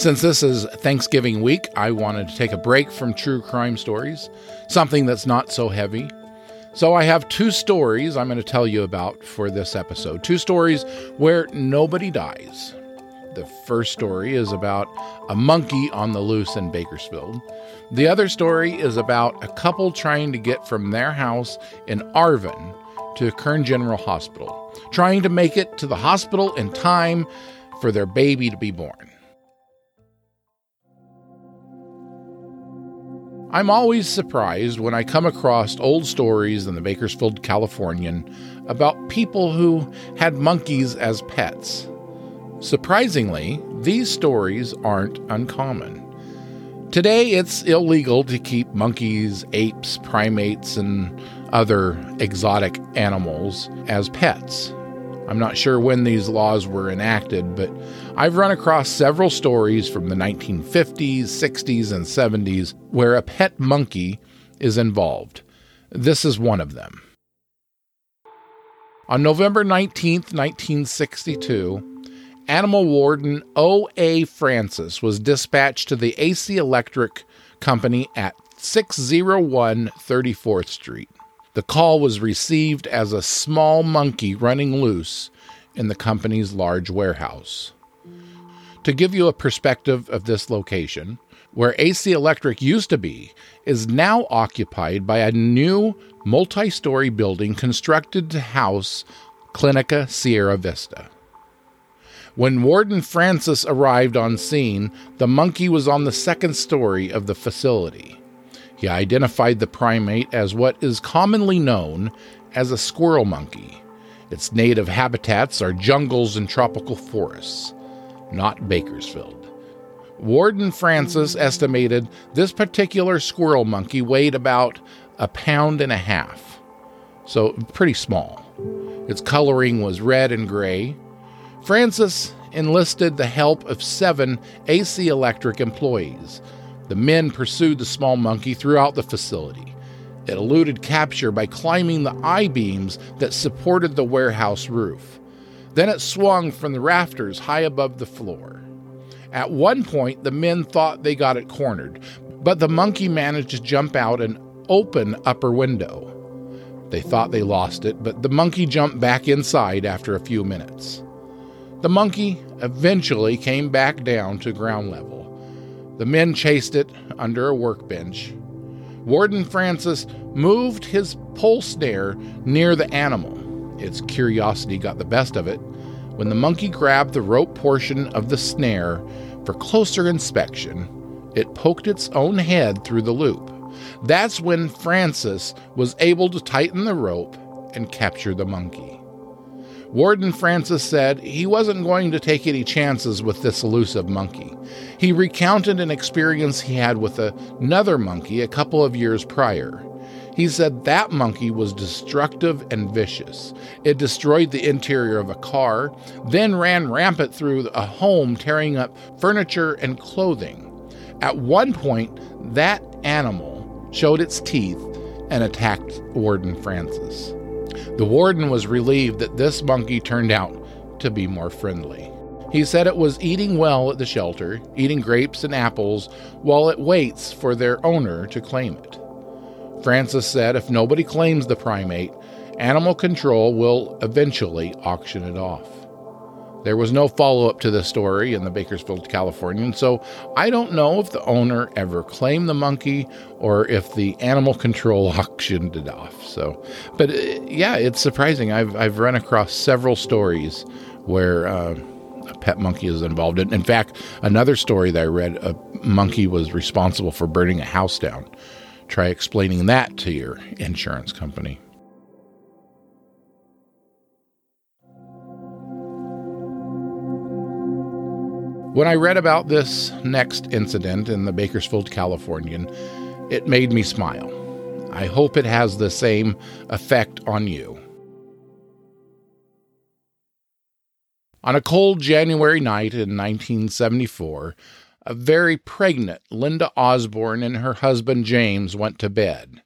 Since this is Thanksgiving week, I wanted to take a break from true crime stories, something that's not so heavy. So I have two stories I'm going to tell you about for this episode. Two stories where nobody dies. The first story is about a monkey on the loose in Bakersfield. The other story is about a couple trying to get from their house in Arvin to Kern General Hospital, trying to make it to the hospital in time for their baby to be born. I'm always surprised when I come across old stories in the Bakersfield Californian about people who had monkeys as pets. Surprisingly, these stories aren't uncommon. Today, it's illegal to keep monkeys, apes, primates, and other exotic animals as pets. I'm not sure when these laws were enacted, but I've run across several stories from the 1950s, 60s, and 70s where a pet monkey is involved. This is one of them. On November 19, 1962, animal warden O.A. Francis was dispatched to the AC Electric Company at 601 34th Street. The call was received as a small monkey running loose in the company's large warehouse. To give you a perspective of this location, where AC Electric used to be, is now occupied by a new multi story building constructed to house Clinica Sierra Vista. When Warden Francis arrived on scene, the monkey was on the second story of the facility. He identified the primate as what is commonly known as a squirrel monkey. Its native habitats are jungles and tropical forests, not Bakersfield. Warden Francis estimated this particular squirrel monkey weighed about a pound and a half, so pretty small. Its coloring was red and gray. Francis enlisted the help of seven AC Electric employees the men pursued the small monkey throughout the facility. It eluded capture by climbing the I beams that supported the warehouse roof. Then it swung from the rafters high above the floor. At one point, the men thought they got it cornered, but the monkey managed to jump out an open upper window. They thought they lost it, but the monkey jumped back inside after a few minutes. The monkey eventually came back down to ground level. The men chased it under a workbench. Warden Francis moved his pole snare near the animal. Its curiosity got the best of it when the monkey grabbed the rope portion of the snare for closer inspection. It poked its own head through the loop. That's when Francis was able to tighten the rope and capture the monkey. Warden Francis said he wasn't going to take any chances with this elusive monkey. He recounted an experience he had with another monkey a couple of years prior. He said that monkey was destructive and vicious. It destroyed the interior of a car, then ran rampant through a home, tearing up furniture and clothing. At one point, that animal showed its teeth and attacked Warden Francis. The warden was relieved that this monkey turned out to be more friendly. He said it was eating well at the shelter, eating grapes and apples, while it waits for their owner to claim it. Francis said if nobody claims the primate, animal control will eventually auction it off. There was no follow up to the story in the Bakersfield Californian, so I don't know if the owner ever claimed the monkey or if the animal control auctioned it off. So, but uh, yeah, it's surprising. I've I've run across several stories where uh, a pet monkey is involved. In, in fact, another story that I read, a monkey was responsible for burning a house down. Try explaining that to your insurance company. When I read about this next incident in the Bakersfield Californian, It made me smile. I hope it has the same effect on you. On a cold January night in 1974, a very pregnant Linda Osborne and her husband James went to bed.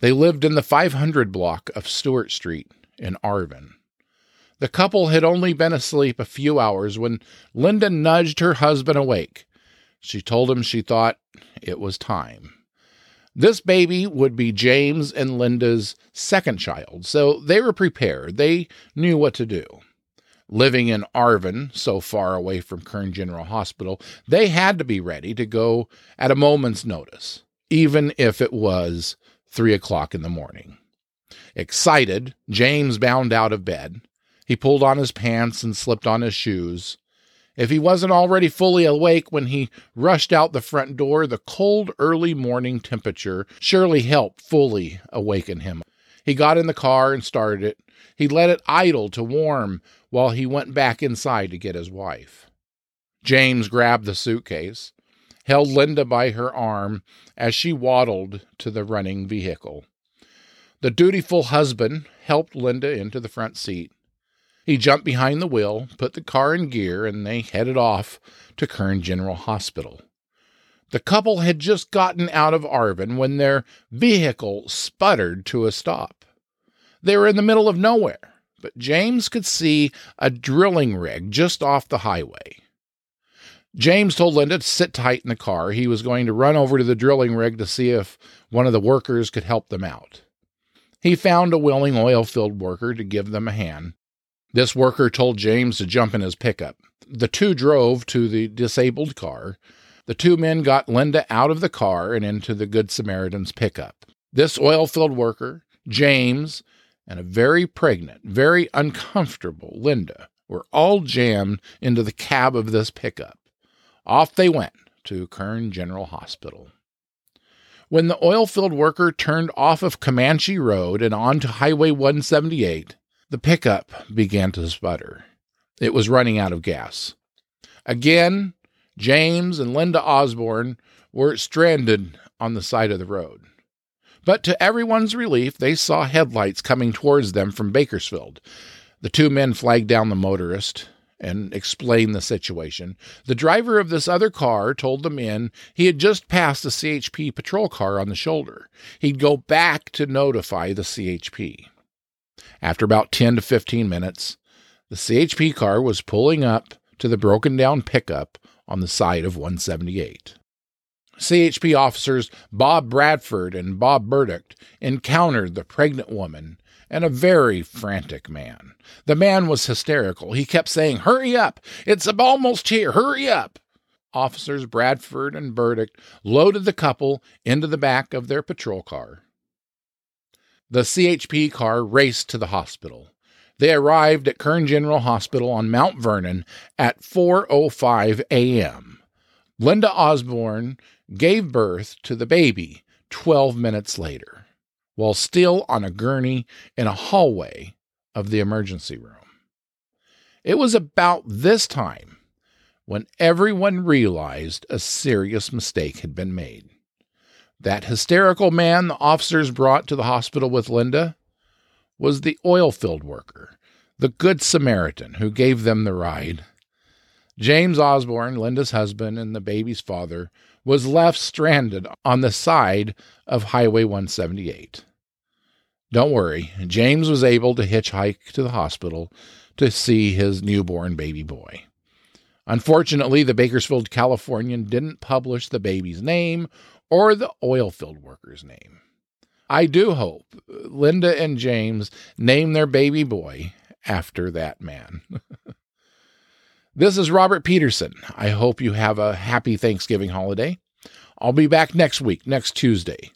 They lived in the 500 block of Stewart Street in Arvin. The couple had only been asleep a few hours when Linda nudged her husband awake. She told him she thought it was time. This baby would be James and Linda's second child, so they were prepared. They knew what to do living in Arvin, so far away from Kern General Hospital, they had to be ready to go at a moment's notice, even if it was three o'clock in the morning. Excited, James bounded out of bed. He pulled on his pants and slipped on his shoes. If he wasn't already fully awake when he rushed out the front door, the cold early morning temperature surely helped fully awaken him. He got in the car and started it. He let it idle to warm while he went back inside to get his wife. James grabbed the suitcase, held Linda by her arm as she waddled to the running vehicle. The dutiful husband helped Linda into the front seat. He jumped behind the wheel, put the car in gear, and they headed off to Kern General Hospital. The couple had just gotten out of Arvin when their vehicle sputtered to a stop. They were in the middle of nowhere but James could see a drilling rig just off the highway. James told Linda to sit tight in the car. He was going to run over to the drilling rig to see if one of the workers could help them out. He found a willing oil field worker to give them a hand. This worker told James to jump in his pickup. The two drove to the disabled car. The two men got Linda out of the car and into the Good Samaritan's pickup. This oil field worker, James, and a very pregnant, very uncomfortable Linda were all jammed into the cab of this pickup. Off they went to Kern General Hospital. When the oil field worker turned off of Comanche Road and onto Highway 178, the pickup began to sputter. It was running out of gas. Again, James and Linda Osborne were stranded on the side of the road. But to everyone's relief, they saw headlights coming towards them from Bakersfield. The two men flagged down the motorist and explained the situation. The driver of this other car told the men he had just passed a CHP patrol car on the shoulder. He'd go back to notify the CHP. After about 10 to 15 minutes, the CHP car was pulling up to the broken down pickup on the side of 178. CHP officers Bob Bradford and Bob Burdick encountered the pregnant woman and a very frantic man. The man was hysterical. He kept saying, Hurry up! It's almost here! Hurry up! Officers Bradford and Burdick loaded the couple into the back of their patrol car. The CHP car raced to the hospital. They arrived at Kern General Hospital on Mount Vernon at 4:05 a.m. Linda Osborne gave birth to the baby 12 minutes later, while still on a gurney in a hallway of the emergency room. It was about this time when everyone realized a serious mistake had been made. That hysterical man the officers brought to the hospital with Linda was the oil field worker, the Good Samaritan who gave them the ride. James Osborne, Linda's husband and the baby's father, was left stranded on the side of Highway 178. Don't worry, James was able to hitchhike to the hospital to see his newborn baby boy. Unfortunately, the Bakersfield Californian didn't publish the baby's name or the oil field worker's name. I do hope Linda and James name their baby boy after that man. This is Robert Peterson. I hope you have a happy Thanksgiving holiday. I'll be back next week, next Tuesday,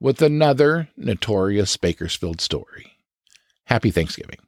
with another notorious Bakersfield story. Happy Thanksgiving.